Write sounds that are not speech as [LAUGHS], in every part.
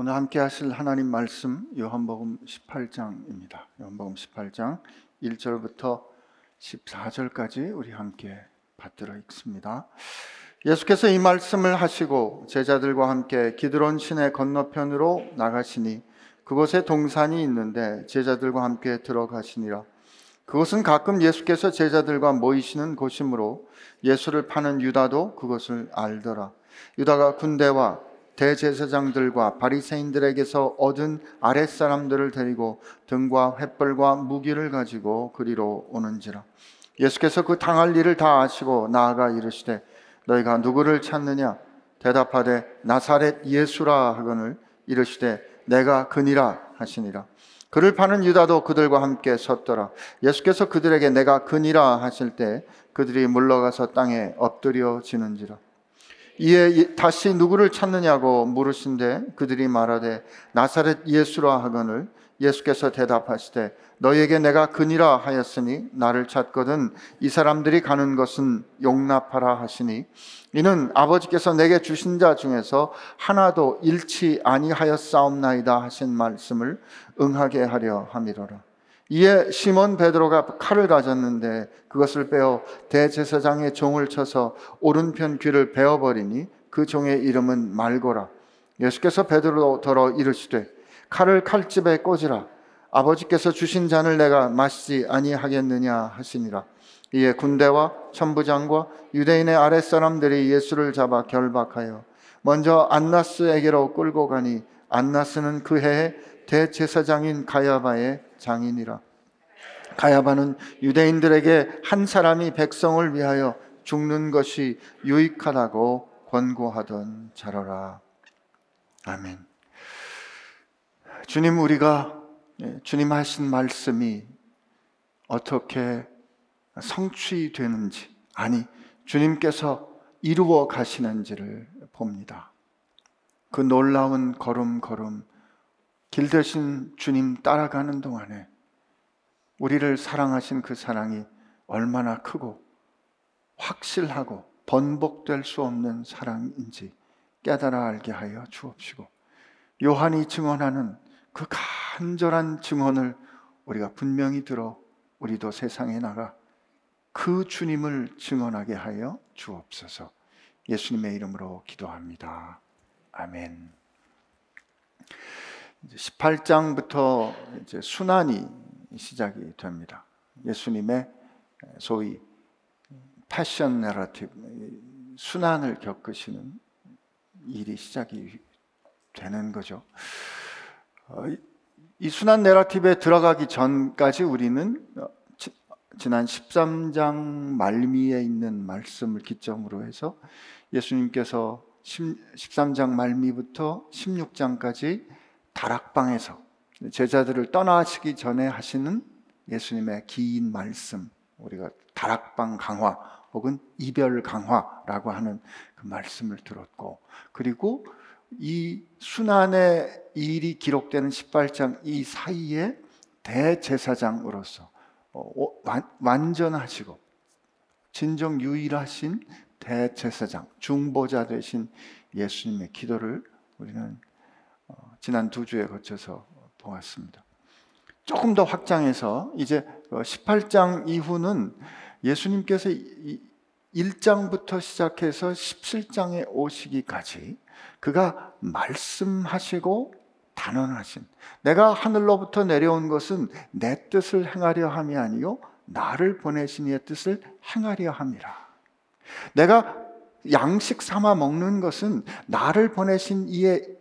오늘 함께 하실 하나님 말씀 요한복음 18장입니다. 요한복음 18장 1절부터 14절까지 우리 함께 받들어 읽습니다. 예수께서 이 말씀을 하시고 제자들과 함께 기드론 시내 건너편으로 나가시니 그곳에 동산이 있는데 제자들과 함께 들어가시니라. 그것은 가끔 예수께서 제자들과 모이시는 곳이므로 예수를 파는 유다도 그것을 알더라. 유다가 군대와 대제사장들과 바리새인들에게서 얻은 아랫 사람들을 데리고 등과 횃불과 무기를 가지고 그리로 오는지라. 예수께서 그 당할 일을 다 아시고 나아가 이르시되 너희가 누구를 찾느냐? 대답하되 나사렛 예수라 하거늘 이르시되 내가 그니라 하시니라. 그를 파는 유다도 그들과 함께 섰더라. 예수께서 그들에게 내가 그니라 하실 때 그들이 물러가서 땅에 엎드려 지는지라 이에 다시 누구를 찾느냐고 물으신데 그들이 말하되 나사렛 예수라 하거늘 예수께서 대답하시되 너에게 내가 그니라 하였으니 나를 찾거든 이 사람들이 가는 것은 용납하라 하시니 이는 아버지께서 내게 주신 자 중에서 하나도 잃지 아니하였사옵나이다 하신 말씀을 응하게 하려 함이로라 이에 시몬 베드로가 칼을 가졌는데 그것을 빼어 대제사장의 종을 쳐서 오른편 귀를 베어 버리니 그 종의 이름은 말고라. 예수께서 베드로더러 이르시되 칼을 칼집에 꽂으라. 아버지께서 주신 잔을 내가 마시지 아니하겠느냐 하시니라. 이에 군대와 천부장과 유대인의 아랫사람들이 예수를 잡아 결박하여 먼저 안나스에게로 끌고 가니 안나스는 그 해에 대제사장인 가야바의 장인이라. 가야바는 유대인들에게 한 사람이 백성을 위하여 죽는 것이 유익하다고 권고하던 자로라. 아멘. 주님, 우리가 예, 주님 하신 말씀이 어떻게 성취되는지, 아니, 주님께서 이루어 가시는지를 봅니다. 그 놀라운 걸음걸음, 길 대신 주님 따라가는 동안에 우리를 사랑하신 그 사랑이 얼마나 크고 확실하고 번복될 수 없는 사랑인지 깨달아 알게 하여 주옵시고 요한이 증언하는 그 간절한 증언을 우리가 분명히 들어 우리도 세상에 나가 그 주님을 증언하게 하여 주옵소서 예수님의 이름으로 기도합니다. 아멘. 18장부터 이제 순환이 시작이 됩니다. 예수님의 소위 패션 내러티브, 순환을 겪으시는 일이 시작이 되는 거죠. 어, 이 순환 내러티브에 들어가기 전까지 우리는 어, 지난 13장 말미에 있는 말씀을 기점으로 해서 예수님께서 13장 말미부터 16장까지 다락방에서 제자들을 떠나시기 전에 하시는 예수님의 긴 말씀, 우리가 다락방 강화 혹은 이별 강화라고 하는 그 말씀을 들었고, 그리고 이 순환의 일이 기록되는 18장 이 사이에 대제사장으로서 어, 완전하시고 진정 유일하신 대제사장, 중보자 되신 예수님의 기도를 우리는 어, 지난 두 주에 거쳐서 보았습니다. 조금 더 확장해서 이제 18장 어, 이후는 예수님께서 1장부터 시작해서 17장에 오시기까지 그가 말씀하시고 단언하신 내가 하늘로부터 내려온 것은 내 뜻을 행하려 함이 아니요 나를 보내신 이의 뜻을 행하려 함이라. 내가 양식 삼아 먹는 것은 나를 보내신 이의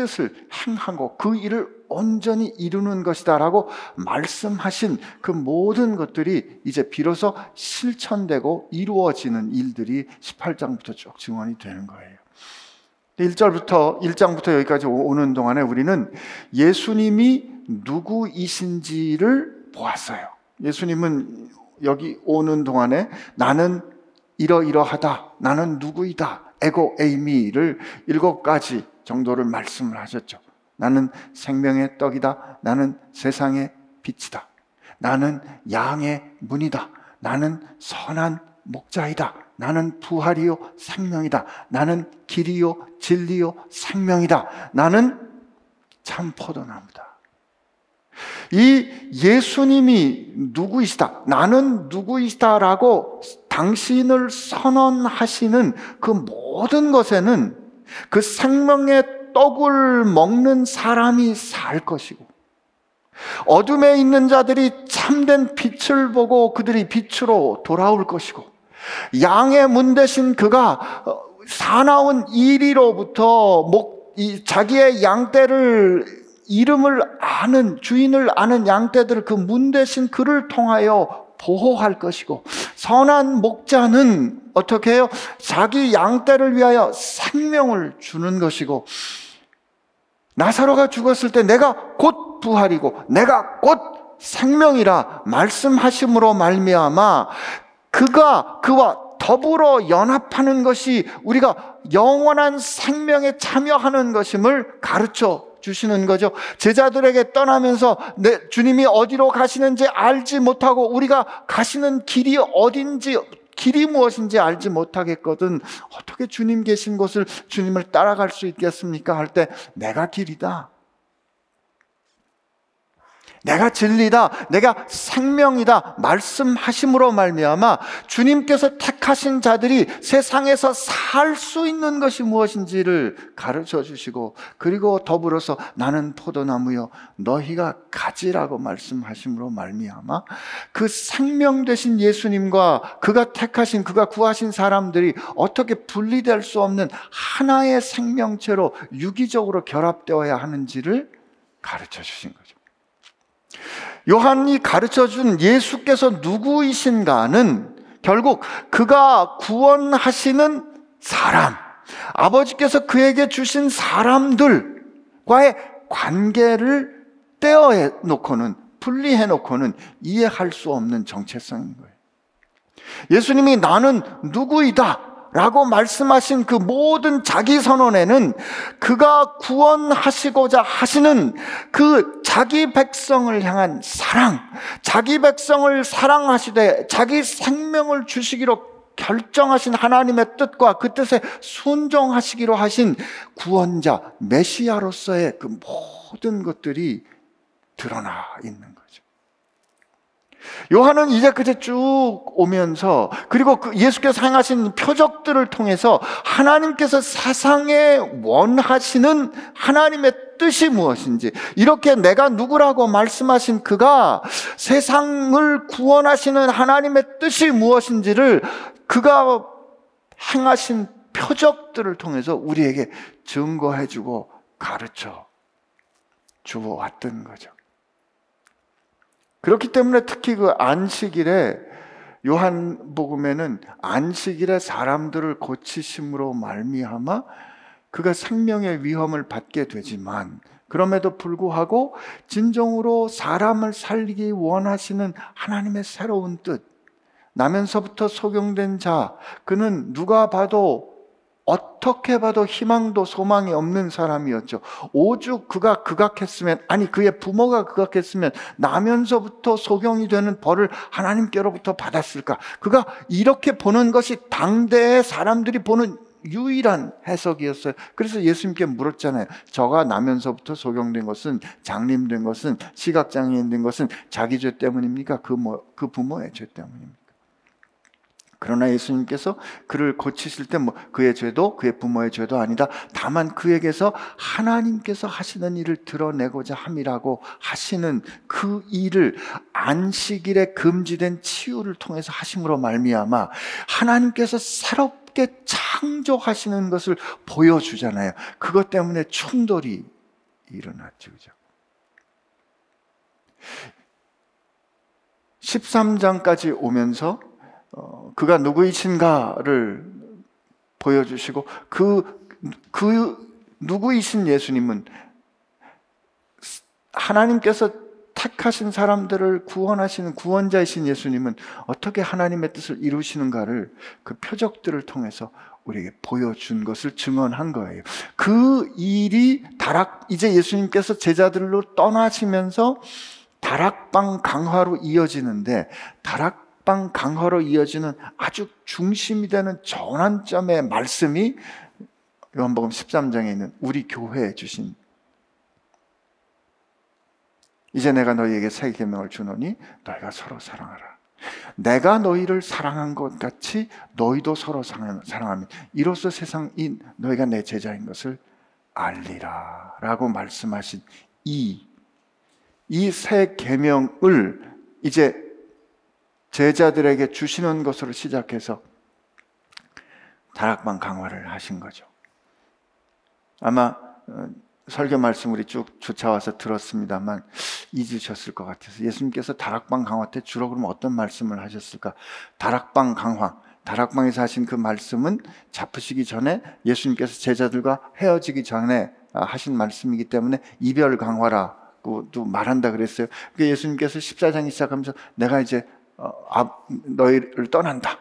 뜻을 행하고 그 일을 온전히 이루는 것이다라고 말씀하신 그 모든 것들이 이제 비로소 실천되고 이루어지는 일들이 18장부터 쭉 증언이 되는 거예요. 1절부터 1장부터 여기까지 오는 동안에 우리는 예수님이 누구이신지를 보았어요. 예수님은 여기 오는 동안에 나는 이러이러하다. 나는 누구이다. 에고 에이미를 일곱 가지 정도를 말씀을 하셨죠. 나는 생명의 떡이다. 나는 세상의 빛이다. 나는 양의 문이다. 나는 선한 목자이다. 나는 부활이요 생명이다. 나는 길이요 진리요 생명이다. 나는 참 포도나무다. 이 예수님이 누구이시다, 나는 누구이시다라고 당신을 선언하시는 그 모든 것에는 그 생명의 떡을 먹는 사람이 살 것이고, 어둠에 있는 자들이 참된 빛을 보고 그들이 빛으로 돌아올 것이고, 양의 문 대신 그가 어, 사나운 이리로부터 목, 이 자기의 양떼를 이름을 아는 주인을 아는 양떼들을 그 문 대신 그를 통하여 보호할 것이고 선한 목자는 어떻게 해요? 자기 양떼를 위하여 생명을 주는 것이고 나사로가 죽었을 때 내가 곧 부활이고 내가 곧 생명이라 말씀하심으로 말미암아 그가 그와 더불어 연합하는 것이 우리가 영원한 생명에 참여하는 것임을 가르쳐 주시는 거죠. 제자들에게 떠나면서 내 주님이 어디로 가시는지 알지 못하고 우리가 가시는 길이 어딘지 길이 무엇인지 알지 못하겠거든 어떻게 주님 계신 곳을 주님을 따라갈 수 있겠습니까? 할 때 내가 길이다. 내가 진리다. 내가 생명이다. 말씀하심으로 말미암아 주님께서 택하신 자들이 세상에서 살 수 있는 것이 무엇인지를 가르쳐 주시고 그리고 더불어서 나는 포도나무요 너희가 가지라고 말씀하심으로 말미암아 그 생명 되신 예수님과 그가 택하신 그가 구하신 사람들이 어떻게 분리될 수 없는 하나의 생명체로 유기적으로 결합되어야 하는지를 가르쳐 주신 거죠. 요한이 가르쳐 준 예수께서 누구이신가는 결국 그가 구원하시는 사람, 아버지께서 그에게 주신 사람들과의 관계를 떼어 놓고는 분리해 놓고는 이해할 수 없는 정체성인 거예요. 예수님이 나는 누구이다. 라고 말씀하신 그 모든 자기 선언에는 그가 구원하시고자 하시는 그 자기 백성을 향한 사랑, 자기 백성을 사랑하시되 자기 생명을 주시기로 결정하신 하나님의 뜻과 그 뜻에 순종하시기로 하신 구원자, 메시아로서의 그 모든 것들이 드러나 있는. 요한은 이제 그제 쭉 오면서 그리고 그 예수께서 행하신 표적들을 통해서 하나님께서 세상에 원하시는 하나님의 뜻이 무엇인지 이렇게 내가 누구라고 말씀하신 그가 세상을 구원하시는 하나님의 뜻이 무엇인지를 그가 행하신 표적들을 통해서 우리에게 증거해주고 가르쳐 주어 왔던 거죠. 그렇기 때문에 특히 그 안식일에 요한복음에는 안식일에 사람들을 고치심으로 말미암아 그가 생명의 위험을 받게 되지만 그럼에도 불구하고 진정으로 사람을 살리기 원하시는 하나님의 새로운 뜻 나면서부터 소경된 자 그는 누가 봐도 어떻게 봐도 희망도 소망이 없는 사람이었죠. 오죽 그가 극악했으면, 아니 그의 부모가 극악했으면 나면서부터 소경이 되는 벌을 하나님께로부터 받았을까? 그가 이렇게 보는 것이 당대의 사람들이 보는 유일한 해석이었어요. 그래서 예수님께 물었잖아요. 저가 나면서부터 소경된 것은 장님된 것은 시각장애인 된 것은 자기 죄 때문입니까? 그, 뭐, 그 부모의 죄 때문입니까? 그러나 예수님께서 그를 고치실 때 뭐 그의 죄도 그의 부모의 죄도 아니다. 다만 그에게서 하나님께서 하시는 일을 드러내고자 함이라고 하시는 그 일을 안식일에 금지된 치유를 통해서 하심으로 말미암아 하나님께서 새롭게 창조하시는 것을 보여주잖아요. 그것 때문에 충돌이 일어났죠. 그죠? 13장까지 오면서 어, 그가 누구이신가를 보여주시고 그, 그 누구이신 예수님은 하나님께서 택하신 사람들을 구원하시는 구원자이신 예수님은 어떻게 하나님의 뜻을 이루시는가를 그 표적들을 통해서 우리에게 보여준 것을 증언한 거예요. 그 일이 다락, 이제 예수님께서 제자들로 떠나시면서 다락방 강화로 이어지는데 다락 방 강화로 이어지는 아주 중심이 되는 전환점의 말씀이 요한복음 13장에 있는 우리 교회에 주신 이제 내가 너희에게 새 계명을 주노니 너희가 서로 사랑하라. 내가 너희를 사랑한 것 같이 너희도 서로 사랑하면 이로써 세상이 너희가 내 제자인 것을 알리라라고 말씀하신 이 이 새 계명을 이제 제자들에게 주시는 것으로 시작해서 다락방 강화를 하신 거죠. 아마 어, 설교 말씀 우리 쭉 쫓아와서 들었습니다만 잊으셨을 것 같아서 예수님께서 다락방 강화 때 주로 그럼 어떤 말씀을 하셨을까? 다락방 강화, 다락방에서 하신 그 말씀은 잡으시기 전에 예수님께서 제자들과 헤어지기 전에 하신 말씀이기 때문에 이별 강화라고도 말한다 그랬어요. 그 예수님께서 14장이 시작하면서 내가 이제 어, 너희를 떠난다.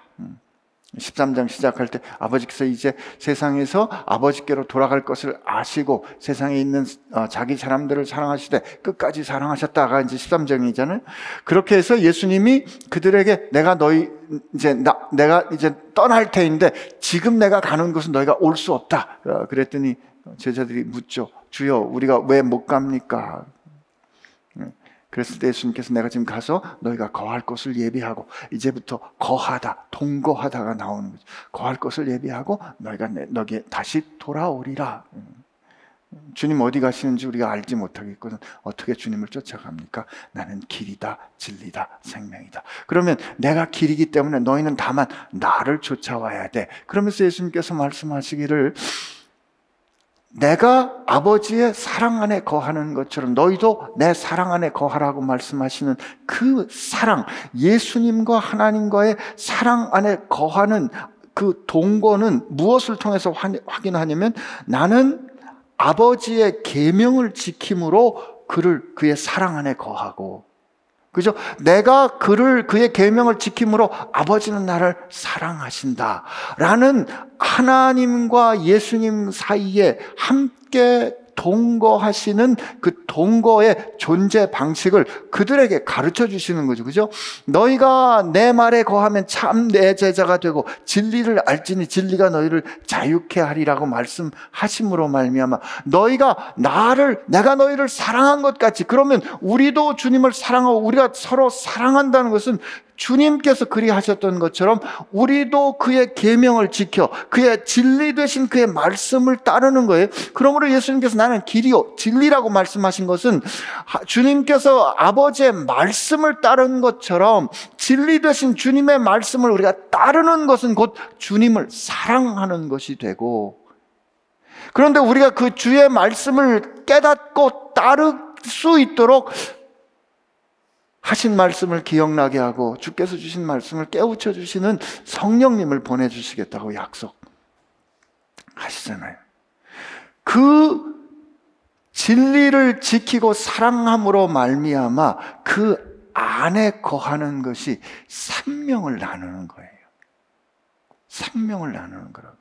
13장 시작할 때 아버지께서 이제 세상에서 아버지께로 돌아갈 것을 아시고 세상에 있는 어, 자기 사람들을 사랑하시되 끝까지 사랑하셨다가 이제 13장이잖아요. 그렇게 해서 예수님이 그들에게 내가 너희 이제 나, 내가 이제 떠날 테인데 지금 내가 가는 곳은 너희가 올 수 없다. 어, 그랬더니 제자들이 묻죠. 주여 우리가 왜 못 갑니까? 그랬을 때 예수님께서 내가 지금 가서 너희가 거할 곳을 예비하고 이제부터 거하다, 동거하다가 나오는 거죠. 거할 곳을 예비하고 너희가 너기에 다시 돌아오리라. 주님 어디 가시는지 우리가 알지 못하겠거든. 어떻게 주님을 쫓아갑니까? 나는 길이다, 진리다, 생명이다. 그러면 내가 길이기 때문에 너희는 다만 나를 쫓아와야 돼. 그러면서 예수님께서 말씀하시기를 내가 아버지의 사랑 안에 거하는 것처럼 너희도 내 사랑 안에 거하라고 말씀하시는 그 사랑, 예수님과 하나님과의 사랑 안에 거하는 그 동거는 무엇을 통해서 확인하냐면 나는 아버지의 계명을 지킴으로 그를 그의 사랑 안에 거하고 그죠? 내가 그를 그의 계명을 지킴으로 아버지는 나를 사랑하신다. 라는 하나님과 예수님 사이에 함께 동거하시는 그 동거의 존재 방식을 그들에게 가르쳐 주시는 거죠. 그죠? 너희가 내 말에 거하면 참 내 제자가 되고 진리를 알지니 진리가 너희를 자유케 하리라고 말씀하심으로 말미암아 너희가 나를 내가 너희를 사랑한 것 같이 그러면 우리도 주님을 사랑하고 우리가 서로 사랑한다는 것은 주님께서 그리하셨던 것처럼 우리도 그의 계명을 지켜 그의 진리 되신 그의 말씀을 따르는 거예요. 그러므로 예수님께서 나는 길이요 진리라고 말씀하신 것은 주님께서 아버지의 말씀을 따르는 것처럼 진리 되신 주님의 말씀을 우리가 따르는 것은 곧 주님을 사랑하는 것이 되고 그런데 우리가 그 주의 말씀을 깨닫고 따를 수 있도록 하신 말씀을 기억나게 하고 주께서 주신 말씀을 깨우쳐 주시는 성령님을 보내주시겠다고 약속하시잖아요. 그 진리를 지키고 사랑함으로 말미암아 그 안에 거하는 것이 생명을 나누는 거예요. 생명을 나누는 거라고.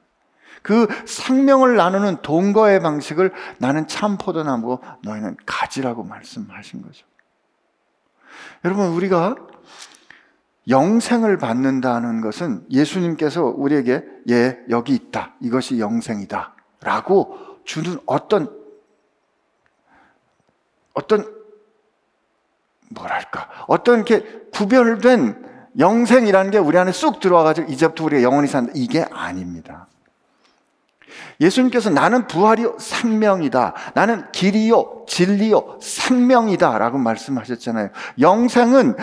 그 생명을 나누는 동거의 방식을 나는 참 포도나무고 너희는 가지라고 말씀하신 거죠. 여러분, 우리가 영생을 받는다는 것은 예수님께서 우리에게 예, 여기 있다. 이것이 영생이다. 라고 주는 어떤, 어떤, 뭐랄까, 어떤 이렇게 구별된 영생이라는 게 우리 안에 쑥 들어와가지고 이제부터 우리가 영원히 산다. 이게 아닙니다. 예수님께서 나는 부활이요 생명이다. 나는 길이요 진리요 생명이다 라고 말씀하셨잖아요. 영생은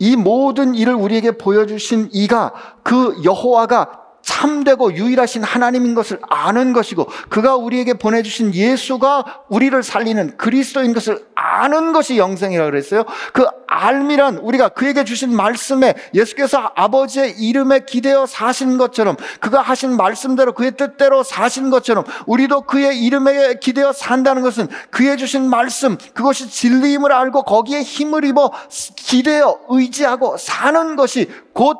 이 모든 일을 우리에게 보여주신 이가 그 여호와가 참되고 유일하신 하나님인 것을 아는 것이고 그가 우리에게 보내주신 예수가 우리를 살리는 그리스도인 것을 아는 것이 영생이라 고 그랬어요. 그 알미란 우리가 그에게 주신 말씀에 예수께서 아버지의 이름에 기대어 사신 것처럼 그가 하신 말씀대로 그의 뜻대로 사신 것처럼 우리도 그의 이름에 기대어 산다는 것은 그의 주신 말씀 그것이 진리임을 알고 거기에 힘을 입어 기대어 의지하고 사는 것이 곧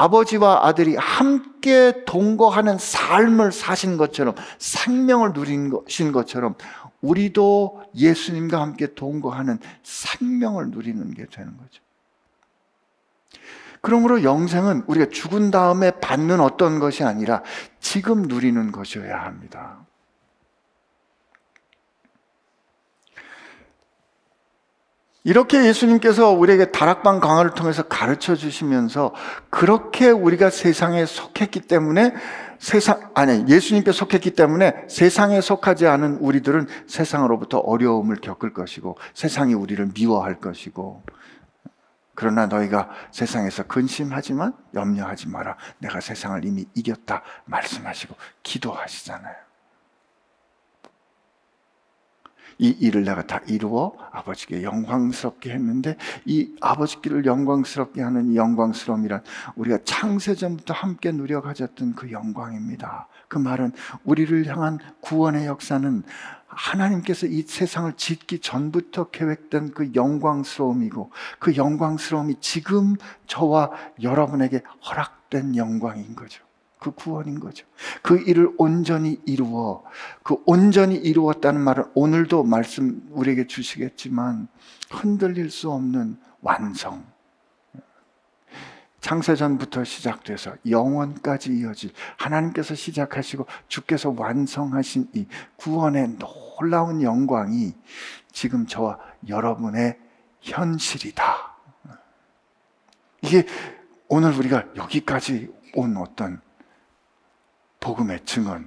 아버지와 아들이 함께 동거하는 삶을 사신 것처럼 생명을 것인 것처럼 우리도 예수님과 함께 동거하는 생명을 누리는 게 되는 거죠. 그러므로 영생은 우리가 죽은 다음에 받는 어떤 것이 아니라 지금 누리는 것이어야 합니다. 이렇게 예수님께서 우리에게 다락방 강화를 통해서 가르쳐 주시면서 그렇게 우리가 세상에 속했기 때문에 세상 아니 예수님께 속했기 때문에 세상에 속하지 않은 우리들은 세상으로부터 어려움을 겪을 것이고 세상이 우리를 미워할 것이고 그러나 너희가 세상에서 근심하지만 염려하지 마라. 내가 세상을 이미 이겼다 말씀하시고 기도하시잖아요. 이 일을 내가 다 이루어 아버지께 영광스럽게 했는데 이 아버지께를 영광스럽게 하는 이 영광스러움이란 우리가 창세전부터 함께 누려 가졌던 그 영광입니다. 그 말은 우리를 향한 구원의 역사는 하나님께서 이 세상을 짓기 전부터 계획된 그 영광스러움이고 그 영광스러움이 지금 저와 여러분에게 허락된 영광인 거죠. 그 구원인 거죠. 그 일을 온전히 이루어 그 온전히 이루었다는 말은 오늘도 말씀 우리에게 주시겠지만 흔들릴 수 없는 완성. 창세전부터 시작돼서 영원까지 이어질 하나님께서 시작하시고 주께서 완성하신 이 구원의 놀라운 영광이 지금 저와 여러분의 현실이다. 이게 오늘 우리가 여기까지 온 어떤 복음의 증언에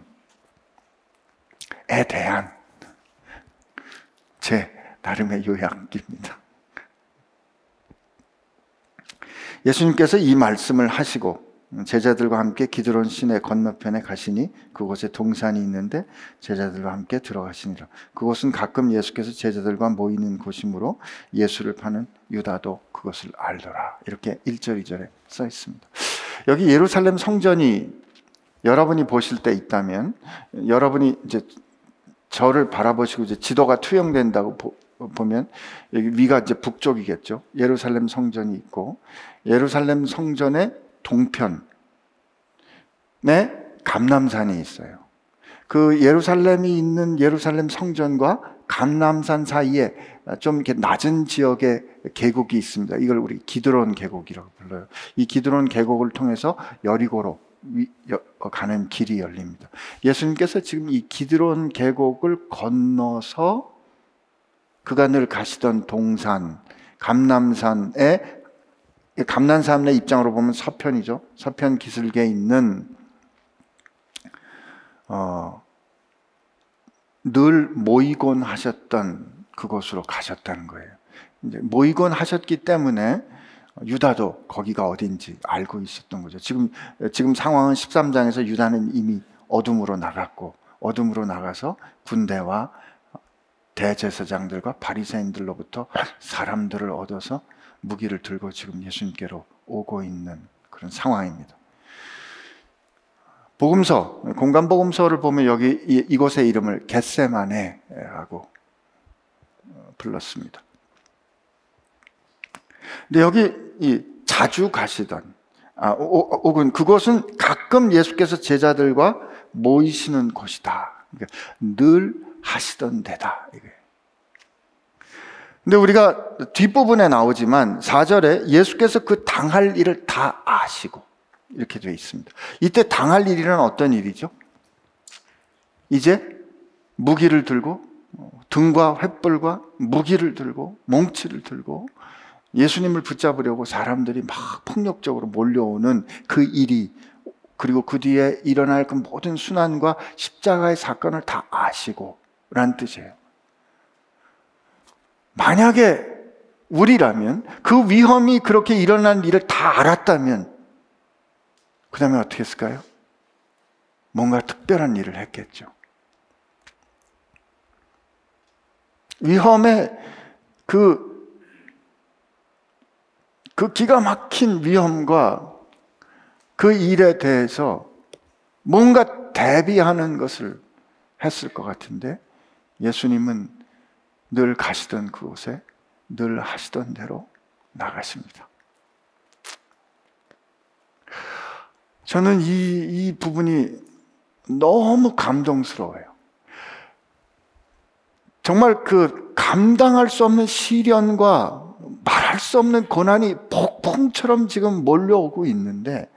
대한 제 나름의 요약입니다. 예수님께서 이 말씀을 하시고 제자들과 함께 기드론 시내 건너편에 가시니 그곳에 동산이 있는데 제자들과 함께 들어가시니라. 그곳은 가끔 예수께서 제자들과 모이는 곳이므로 예수를 파는 유다도 그것을 알더라. 이렇게 1절 2절에 써 있습니다. 여기 예루살렘 성전이 여러분이 보실 때 있다면 여러분이 이제 저를 바라보시고 이제 지도가 투영된다고 보, 면 여기 위가 이제 북쪽이겠죠. 예루살렘 성전이 있고 예루살렘 성전의 동편에 감남산이 있어요. 그 예루살렘이 있는 예루살렘 성전과 감남산 사이에 좀 이렇게 낮은 지역의 계곡이 있습니다. 이걸 우리 기드론 계곡이라고 불러요. 이 기드론 계곡을 통해서 여리고로 어, 가는 길이 열립니다. 예수님께서 지금 이 기드론 계곡을 건너서 그가 늘 가시던 동산, 감남산에 감난산의 입장으로 보면 서편이죠. 서편 기슭에 있는 어, 늘 모이곤 하셨던 그곳으로 가셨다는 거예요. 이제 모이곤 하셨기 때문에 유다도 거기가 어딘지 알고 있었던 거죠. 지금 지금 상황은 13장에서 유다는 이미 어둠으로 나갔고 어둠으로 나가서 군대와 대제사장들과 바리새인들로부터 사람들을 얻어서 무기를 들고 지금 예수님께로 오고 있는 그런 상황입니다. 복음서 공간 복음서를 보면 여기 이곳의 이름을 겟세마네라고 불렀습니다. 근데 여기 자주 가시던 아, 혹은 그곳은 가끔 예수께서 제자들과 모이시는 곳이다. 그러니까 늘 하시던 데다. 근데 우리가 뒷부분에 나오지만 4절에 예수께서 그 당할 일을 다 아시고 이렇게 되어 있습니다. 이때 당할 일이란 어떤 일이죠? 이제 무기를 들고 등과 횃불과 무기를 들고 몽치를 들고 예수님을 붙잡으려고 사람들이 막 폭력적으로 몰려오는 그 일이 그리고 그 뒤에 일어날 그 모든 순환과 십자가의 사건을 다 아시고 란 뜻이에요. 만약에 우리라면 그 위험이 그렇게 일어난 일을 다 알았다면 그 다음에 어떻게 했을까요? 뭔가 특별한 일을 했겠죠. 위험의 그 그 기가 막힌 위험과 그 일에 대해서 뭔가 대비하는 것을 했을 것 같은데 예수님은 늘 가시던 그곳에 늘 하시던 대로 나가십니다. 저는 이, 이 부분이 너무 감동스러워요. 정말 그 감당할 수 없는 시련과 말할 수 없는 고난이 폭풍처럼 지금 몰려오고 있는데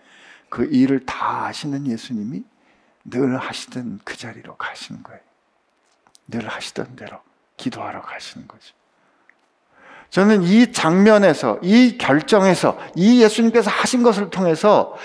그 일을 다 하시는 예수님이 늘 하시던 그 자리로 가시는 거예요. 늘 하시던 대로 기도하러 가시는 거죠. 저는 이 장면에서, 이 결정에서, 이 예수님께서 하신 것을 통해서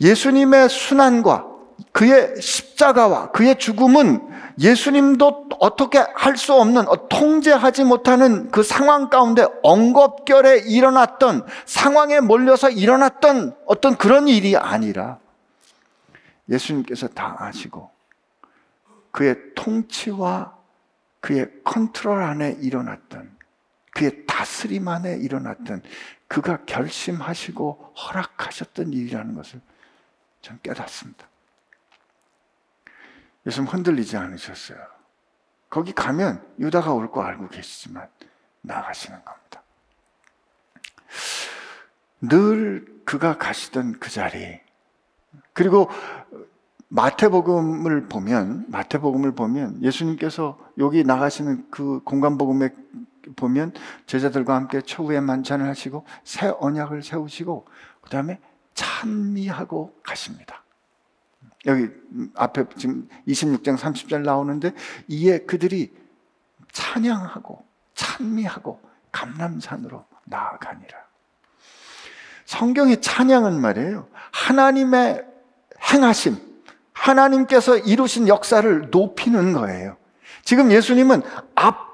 예수님의 순환과 그의 십자가와 그의 죽음은 예수님도 어떻게 할 수 없는 어, 통제하지 못하는 그 상황 가운데 엉겁결에 일어났던 상황에 몰려서 일어났던 어떤 그런 일이 아니라 예수님께서 다 아시고 그의 통치와 그의 컨트롤 안에 일어났던 그의 다스림 안에 일어났던 그가 결심하시고 허락하셨던 일이라는 것을 전 깨닫습니다. 예수님 흔들리지 않으셨어요. 거기 가면 유다가 올 거 알고 계시지만 나가시는 겁니다. 늘 그가 가시던 그 자리 그리고 마태복음을 보면 마태복음을 보면 예수님께서 여기 나가시는 그 공간복음에 보면 제자들과 함께 초후의 만찬을 하시고 새 언약을 세우시고 그다음에 찬미하고 가십니다. 여기 앞에 지금 26장 30절 나오는데 이에 그들이 찬양하고 찬미하고 감남산으로 나아가니라. 성경의 찬양은 말이에요. 하나님의 행하심, 하나님께서 이루신 역사를 높이는 거예요. 지금 예수님은 앞,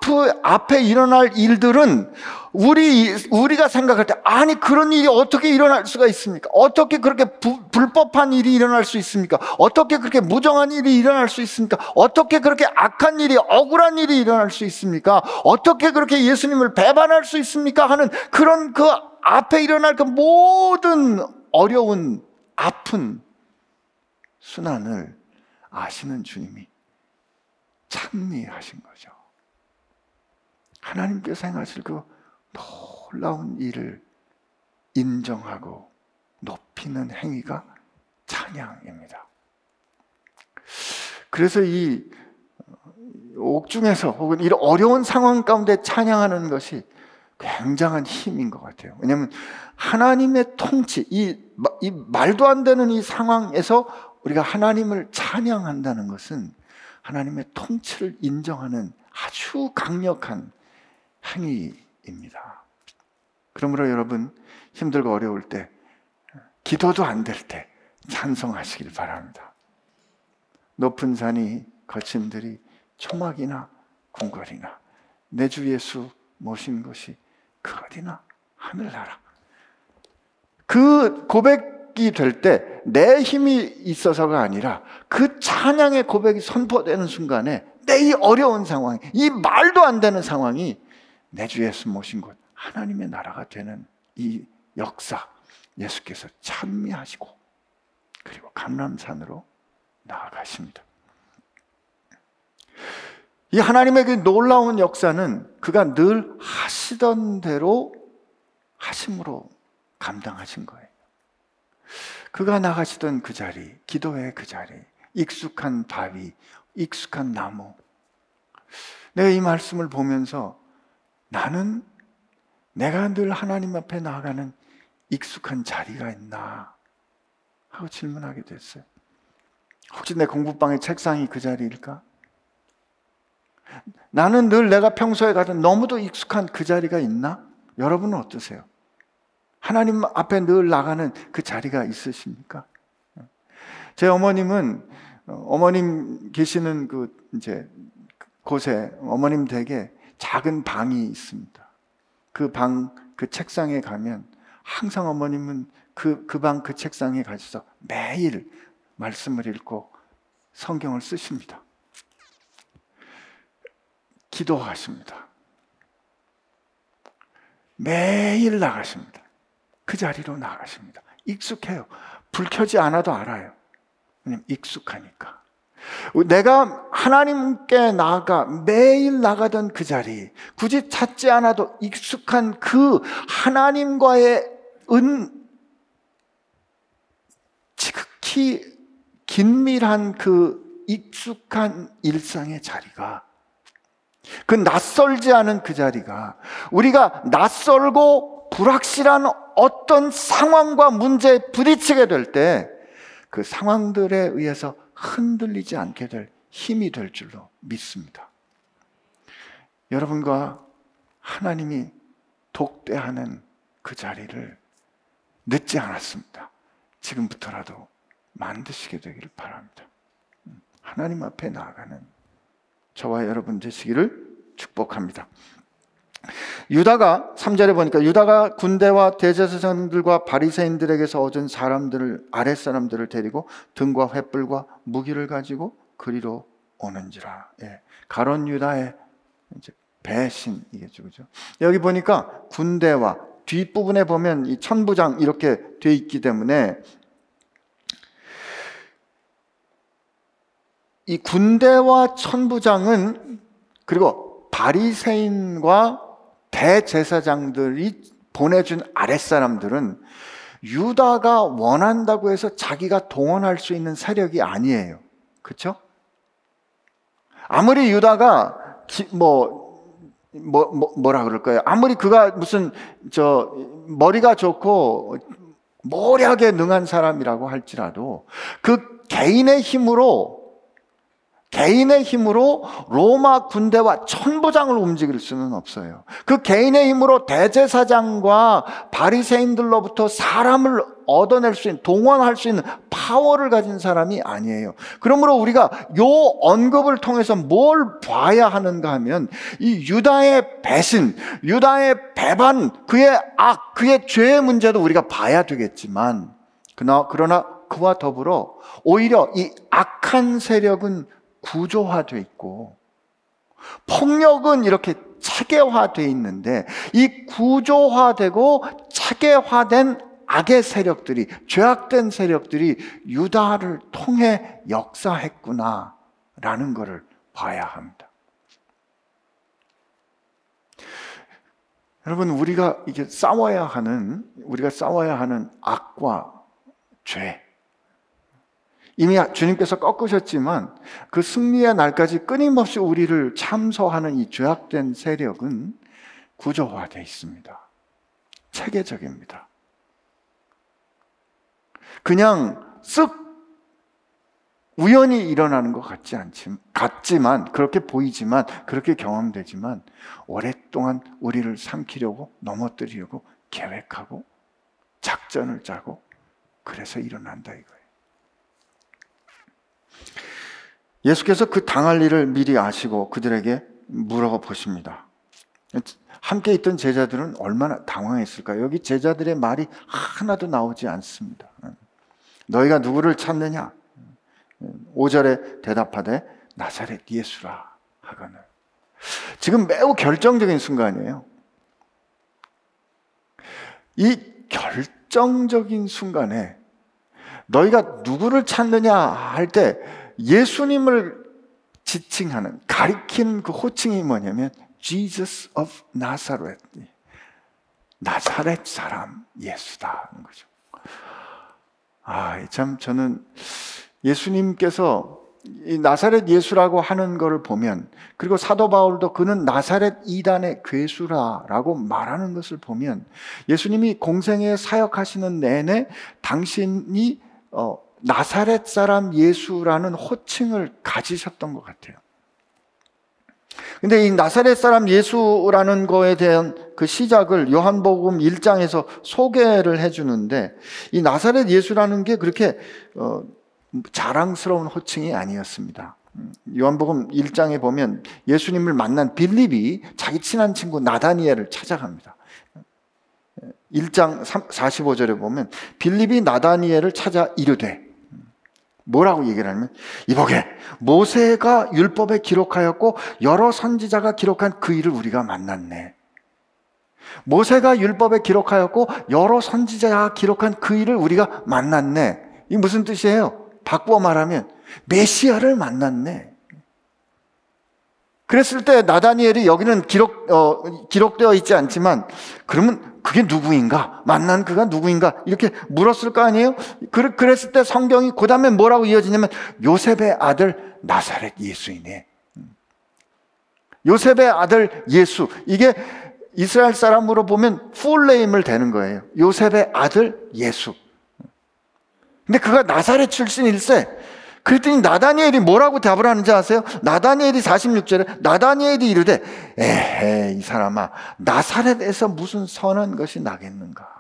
앞에 일어날 일들은 우리, 우리가 생각할 때, 아니, 그런 일이 어떻게 일어날 수가 있습니까? 어떻게 그렇게 부, 불법한 일이 일어날 수 있습니까? 어떻게 그렇게 무정한 일이 일어날 수 있습니까? 어떻게 그렇게 악한 일이, 억울한 일이 일어날 수 있습니까? 어떻게 그렇게 예수님을 배반할 수 있습니까? 하는 그런 그 앞에 일어날 그 모든 어려운, 아픈 순환을 아시는 주님이 찬미하신 거죠. 하나님께서 행하실 그 놀라운 일을 인정하고 높이는 행위가 찬양입니다. 그래서 이 옥중에서 혹은 이런 어려운 상황 가운데 찬양하는 것이 굉장한 힘인 것 같아요. 왜냐하면 하나님의 통치, 이, 이 말도 안 되는 이 상황에서 우리가 하나님을 찬양한다는 것은 하나님의 통치를 인정하는 아주 강력한 행위입니다. 그러므로 여러분 힘들고 어려울 때 기도도 안 될 때 찬송하시길 바랍니다. 높은 산이 거친 들이 초막이나 궁궐이나 내 주 예수 모신 것이 그 어디나 하늘나라. 그 고백 이 될 때 내 힘이 있어서가 아니라 그 찬양의 고백이 선포되는 순간에 내 이 어려운 상황, 이 말도 안 되는 상황이 내주 예수 모신 곳 하나님의 나라가 되는 이 역사 예수께서 찬미하시고 그리고 감람산으로 나아가십니다. 이 하나님의 그 놀라운 역사는 그가 늘 하시던 대로 하심으로 감당하신 거예요. 그가 나가시던 그 자리, 기도의 그 자리, 익숙한 바위, 익숙한 나무. 내가 이 말씀을 보면서 나는 내가 늘 하나님 앞에 나아가는 익숙한 자리가 있나 하고 질문하게 됐어요. 혹시 내 공부방의 책상이 그 자리일까? 나는 늘 내가 평소에 가던 너무도 익숙한 그 자리가 있나? 여러분은 어떠세요? 하나님 앞에 늘 나가는 그 자리가 있으십니까? 제 어머님은 어머님 계시는 그 이제 곳에 어머님 댁에 작은 방이 있습니다. 그 방, 그 책상에 가면 항상 어머님은 그, 그 방, 그 책상에 가셔서 매일 말씀을 읽고 성경을 쓰십니다. 기도하십니다. 매일 나가십니다. 그 자리로 나가십니다. 익숙해요. 불 켜지 않아도 알아요. 익숙하니까. 내가 하나님께 나가 매일 나가던 그 자리, 굳이 찾지 않아도 익숙한 그 하나님과의 은 지극히 긴밀한 그 익숙한 일상의 자리가 그 낯설지 않은 그 자리가 우리가 낯설고 불확실한 어떤 상황과 문제에 부딪히게 될 때 그 상황들에 의해서 흔들리지 않게 될 힘이 될 줄로 믿습니다. 여러분과 하나님이 독대하는 그 자리를 늦지 않았습니다. 지금부터라도 만드시게 되기를 바랍니다. 하나님 앞에 나아가는 저와 여러분 되시기를 축복합니다. 유다가 3절에 보니까 유다가 군대와 대제사장들과 바리새인들에게서 얻은 사람들을 아랫 사람들을 데리고 등과 횃불과 무기를 가지고 그리로 오는지라. 예. 가론 유다의 이제 배신이겠죠. 그죠? 여기 보니까 군대와 뒷부분에 보면 이 천부장 이렇게 돼 있기 때문에 이 군대와 천부장은 그리고 바리새인과 대제사장들이 보내준 아랫사람들은 유다가 원한다고 해서 자기가 동원할 수 있는 세력이 아니에요. 그렇죠? 아무리 유다가 뭐, 뭐, 뭐 뭐라 그럴까요? 아무리 그가 무슨 저 머리가 좋고 모략에 능한 사람이라고 할지라도 그 개인의 힘으로 개인의 힘으로 로마 군대와 천부장을 움직일 수는 없어요. 그 개인의 힘으로 대제사장과 바리새인들로부터 사람을 얻어낼 수 있는 동원할 수 있는 파워를 가진 사람이 아니에요. 그러므로 우리가 요 언급을 통해서 뭘 봐야 하는가 하면 이 유다의 배신, 유다의 배반, 그의 악, 그의 죄의 문제도 우리가 봐야 되겠지만 그러나 그와 더불어 오히려 이 악한 세력은 구조화되어 있고 폭력은 이렇게 체계화되어 있는데 이 구조화되고 체계화된 악의 세력들이 죄악된 세력들이 유다를 통해 역사했구나라는 것을 봐야 합니다. 여러분 우리가 이게 싸워야 하는 우리가 싸워야 하는 악과 죄 이미 주님께서 꺾으셨지만 그 승리의 날까지 끊임없이 우리를 참소하는 이 죄악된 세력은 구조화되어 있습니다. 체계적입니다. 그냥 쓱 우연히 일어나는 것 같지 않지, 같지만, 그렇게 보이지만, 그렇게 경험되지만, 오랫동안 우리를 삼키려고, 넘어뜨리려고 계획하고, 작전을 짜고, 그래서 일어난다 이거예요. 예수께서 그 당할 일을 미리 아시고 그들에게 물어 보십니다. 함께 있던 제자들은 얼마나 당황했을까요? 여기 제자들의 말이 하나도 나오지 않습니다. 너희가 누구를 찾느냐? 5절에 대답하되 나사렛 예수라 하거늘. 지금 매우 결정적인 순간이에요. 이 결정적인 순간에 너희가 누구를 찾느냐 할 때 예수님을 지칭하는 가리킨 그 호칭이 뭐냐면 Jesus of Nazareth. 나사렛 사람 예수다는 거죠. 아, 참 저는 예수님께서 이 나사렛 예수라고 하는 것을 보면 그리고 사도 바울도 그는 나사렛 이단의 괴수라라고 말하는 것을 보면 예수님이 공생에 사역하시는 내내 당신이 어, 나사렛 사람 예수라는 호칭을 가지셨던 것 같아요. 근데 이 나사렛 사람 예수라는 거에 대한 그 시작을 요한복음 1장에서 소개를 해주는데 이 나사렛 예수라는 게 그렇게 어, 자랑스러운 호칭이 아니었습니다. 음, 요한복음 1장에 보면 예수님을 만난 빌립이 자기 친한 친구 나다니엘을 찾아갑니다. 1장 45절에 보면 빌립이 나다니엘을 찾아 이르되 뭐라고 얘기를 하냐면 이보게 모세가 율법에 기록하였고 여러 선지자가 기록한 그 일을 우리가 만났네. 모세가 율법에 기록하였고 여러 선지자가 기록한 그 일을 우리가 만났네. 이 무슨 뜻이에요? 바꾸어 말하면 메시아를 만났네. 그랬을 때 나다니엘이 여기는 기록 어, 기록되어 있지 않지만 그러면 그게 누구인가? 만난 그가 누구인가? 이렇게 물었을 거 아니에요? 그랬을 때 성경이 그 다음에 뭐라고 이어지냐면 요셉의 아들 나사렛 예수이네. 요셉의 아들 예수. 이게 이스라엘 사람으로 보면 풀네임을 대는 거예요. 요셉의 아들 예수. 근데 그가 나사렛 출신일세. 그랬더니 나다니엘이 뭐라고 답을 하는지 아세요? 나다니엘이 46절에 나다니엘이 이르되 에헤 이 사람아 나사렛에서 무슨 선한 것이 나겠는가